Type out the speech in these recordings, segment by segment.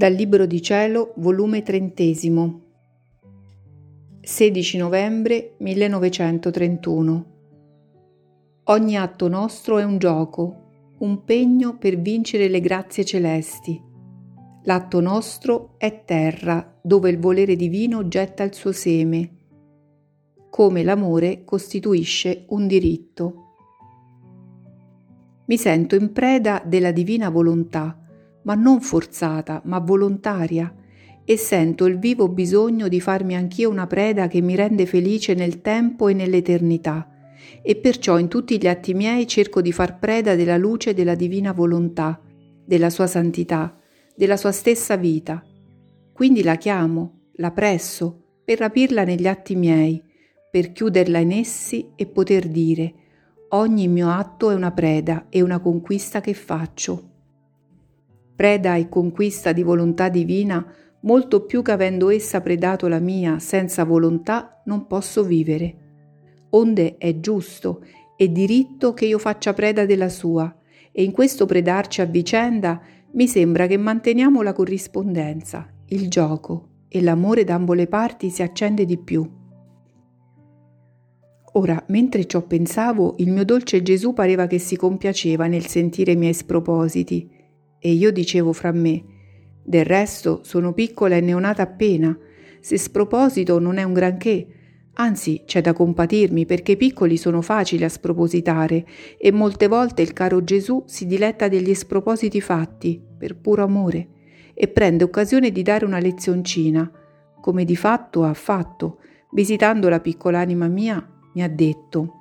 Dal Libro di Cielo, volume trentesimo, 16 novembre 1931. Ogni atto nostro è un gioco, un pegno per vincere le grazie celesti. L'atto nostro è terra, dove il volere divino getta il suo seme, come l'amore costituisce un diritto. Mi sento in preda della divina volontà ma non forzata, ma volontaria, e sento il vivo bisogno di farmi anch'io una preda che mi rende felice nel tempo e nell'eternità, e perciò in tutti gli atti miei cerco di far preda della luce della divina volontà, della sua santità, della sua stessa vita. Quindi la chiamo, la presso, per rapirla negli atti miei, per chiuderla in essi e poter dire ogni mio atto è una preda e una conquista che faccio preda e conquista di volontà divina, molto più che avendo essa predato la mia senza volontà non posso vivere. Onde è giusto e diritto che io faccia preda della sua, e in questo predarci a vicenda mi sembra che manteniamo la corrispondenza, il gioco, e l'amore d'ambo le parti si accende di più. Ora, mentre ciò pensavo, il mio dolce Gesù pareva che si compiaceva nel sentire i miei spropositi, e io dicevo fra me, del resto sono piccola e neonata appena, se sproposito non è un granché, anzi c'è da compatirmi perché i piccoli sono facili a spropositare e molte volte il caro Gesù si diletta degli spropositi fatti per puro amore e prende occasione di dare una lezioncina, come di fatto ha fatto, visitando la piccola anima mia, mi ha detto,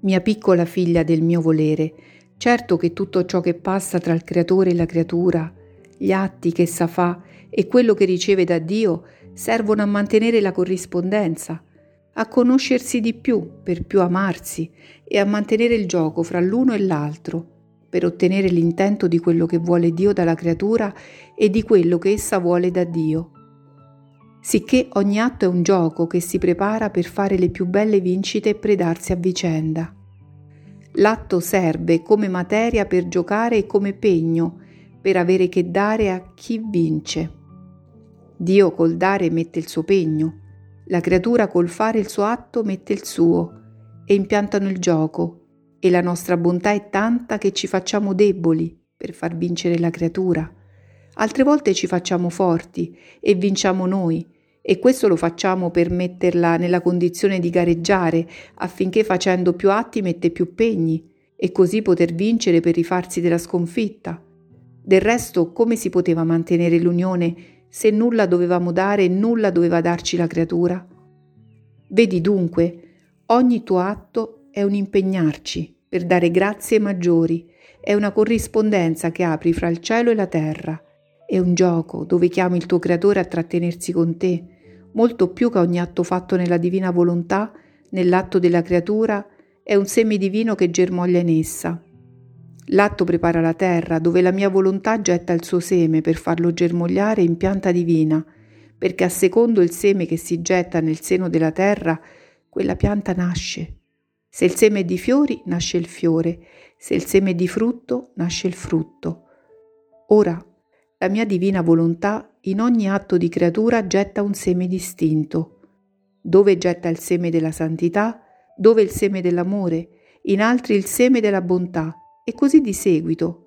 mia piccola figlia del mio volere, Certo che tutto ciò che passa tra il creatore e la creatura, gli atti che essa fa e quello che riceve da Dio servono a mantenere la corrispondenza, a conoscersi di più per più amarsi e a mantenere il gioco fra l'uno e l'altro, per ottenere l'intento di quello che vuole Dio dalla creatura e di quello che essa vuole da Dio. Sicché ogni atto è un gioco che si prepara per fare le più belle vincite e predarsi a vicenda. L'atto serve come materia per giocare e come pegno per avere che dare a chi vince. Dio col dare mette il suo pegno, la creatura col fare il suo atto mette il suo e impiantano il gioco e la nostra bontà è tanta che ci facciamo deboli per far vincere la creatura. Altre volte ci facciamo forti e vinciamo noi e questo lo facciamo per metterla nella condizione di gareggiare affinché facendo più atti mette più pegni e così poter vincere per rifarsi della sconfitta. Del resto come si poteva mantenere l'unione se nulla dovevamo dare e nulla doveva darci la creatura? Vedi dunque, ogni tuo atto è un impegnarci per dare grazie maggiori, è una corrispondenza che apri fra il cielo e la terra, è un gioco dove chiami il tuo creatore a trattenersi con te, molto più che ogni atto fatto nella divina volontà, nell'atto della creatura, è un seme divino che germoglia in essa. L'atto prepara la terra, dove la mia volontà getta il suo seme per farlo germogliare in pianta divina, perché a secondo il seme che si getta nel seno della terra, quella pianta nasce. Se il seme è di fiori, nasce il fiore, se il seme è di frutto, nasce il frutto. Ora, la mia divina volontà in ogni atto di creatura getta un seme distinto. Dove getta il seme della santità, dove il seme dell'amore, in altri il seme della bontà, e così di seguito.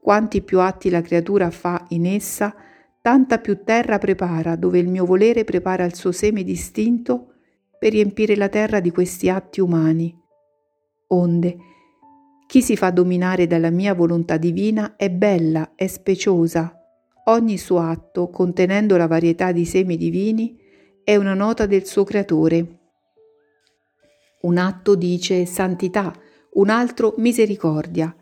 Quanti più atti la creatura fa in essa, tanta più terra prepara, dove il mio volere prepara il suo seme distinto per riempire la terra di questi atti umani. Onde, chi si fa dominare dalla mia volontà divina è bella, è speciosa, Ogni suo atto, contenendo la varietà di semi divini, è una nota del suo creatore. Un atto dice santità, un altro misericordia,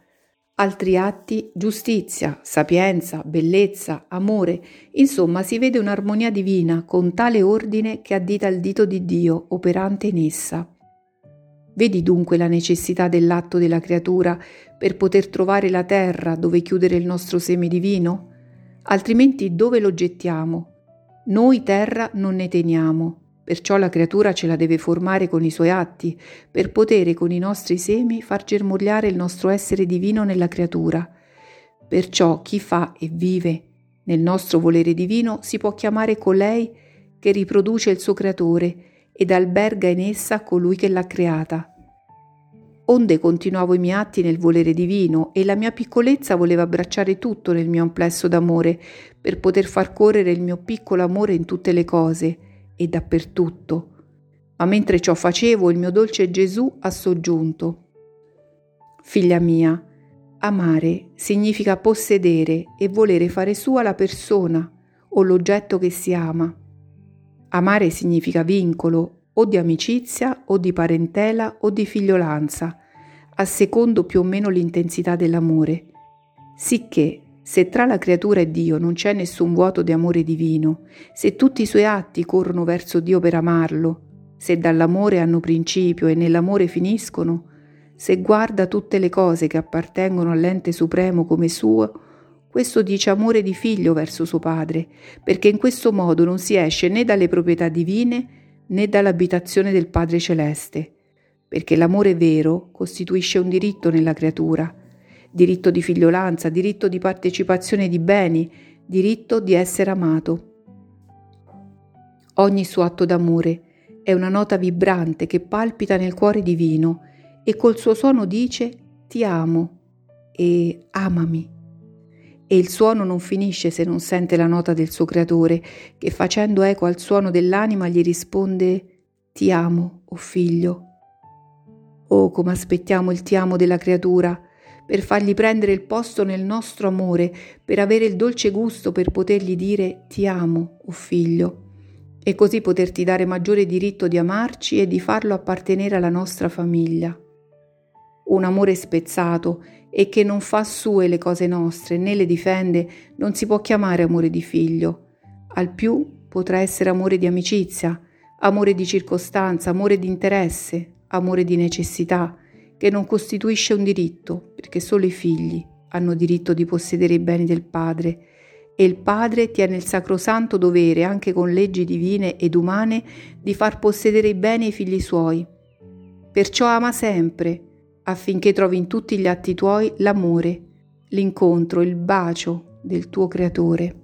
altri atti giustizia, sapienza, bellezza, amore, insomma si vede un'armonia divina con tale ordine che addita il dito di Dio operante in essa. Vedi dunque la necessità dell'atto della creatura per poter trovare la terra dove chiudere il nostro seme divino? Altrimenti dove lo gettiamo? Noi terra non ne teniamo, perciò la creatura ce la deve formare con i suoi atti, per potere con i nostri semi far germogliare il nostro essere divino nella creatura, Perciò chi fa e vive nel nostro volere divino si può chiamare colei che riproduce il suo creatore ed alberga in essa colui che l'ha creata. Onde continuavo i miei atti nel volere divino e la mia piccolezza voleva abbracciare tutto nel mio amplesso d'amore per poter far correre il mio piccolo amore in tutte le cose e dappertutto. Ma mentre ciò facevo, il mio dolce Gesù ha soggiunto. Figlia mia, amare significa possedere e volere fare sua la persona o l'oggetto che si ama. Amare significa vincolo o di amicizia o di parentela o di figliolanza, a secondo più o meno l'intensità dell'amore. Sicché, se tra la creatura e Dio non c'è nessun vuoto di amore divino, se tutti i suoi atti corrono verso Dio per amarlo, se dall'amore hanno principio e nell'amore finiscono, se guarda tutte le cose che appartengono all'ente supremo come suo, questo dice amore di figlio verso suo padre, perché in questo modo non si esce né dalle proprietà divine né dall'abitazione del Padre Celeste, perché l'amore vero costituisce un diritto nella creatura, diritto di figliolanza, diritto di partecipazione di beni, diritto di essere amato. Ogni suo atto d'amore è una nota vibrante che palpita nel cuore divino e col suo suono dice ti amo e amami. E il suono non finisce se non sente la nota del suo creatore, che facendo eco al suono dell'anima gli risponde Ti amo, o oh figlio. Oh, come aspettiamo il ti amo della creatura, per fargli prendere il posto nel nostro amore, per avere il dolce gusto per potergli dire Ti amo, o oh figlio, e così poterti dare maggiore diritto di amarci e di farlo appartenere alla nostra famiglia. Un amore spezzato e che non fa sue le cose nostre né le difende, non si può chiamare amore di figlio. Al più potrà essere amore di amicizia, amore di circostanza, amore di interesse, amore di necessità, che non costituisce un diritto, perché solo i figli hanno diritto di possedere i beni del padre e il padre tiene il sacrosanto dovere, anche con leggi divine ed umane, di far possedere i beni ai figli suoi. Perciò ama sempre, affinché trovi in tutti gli atti tuoi l'amore, l'incontro, il bacio del tuo Creatore.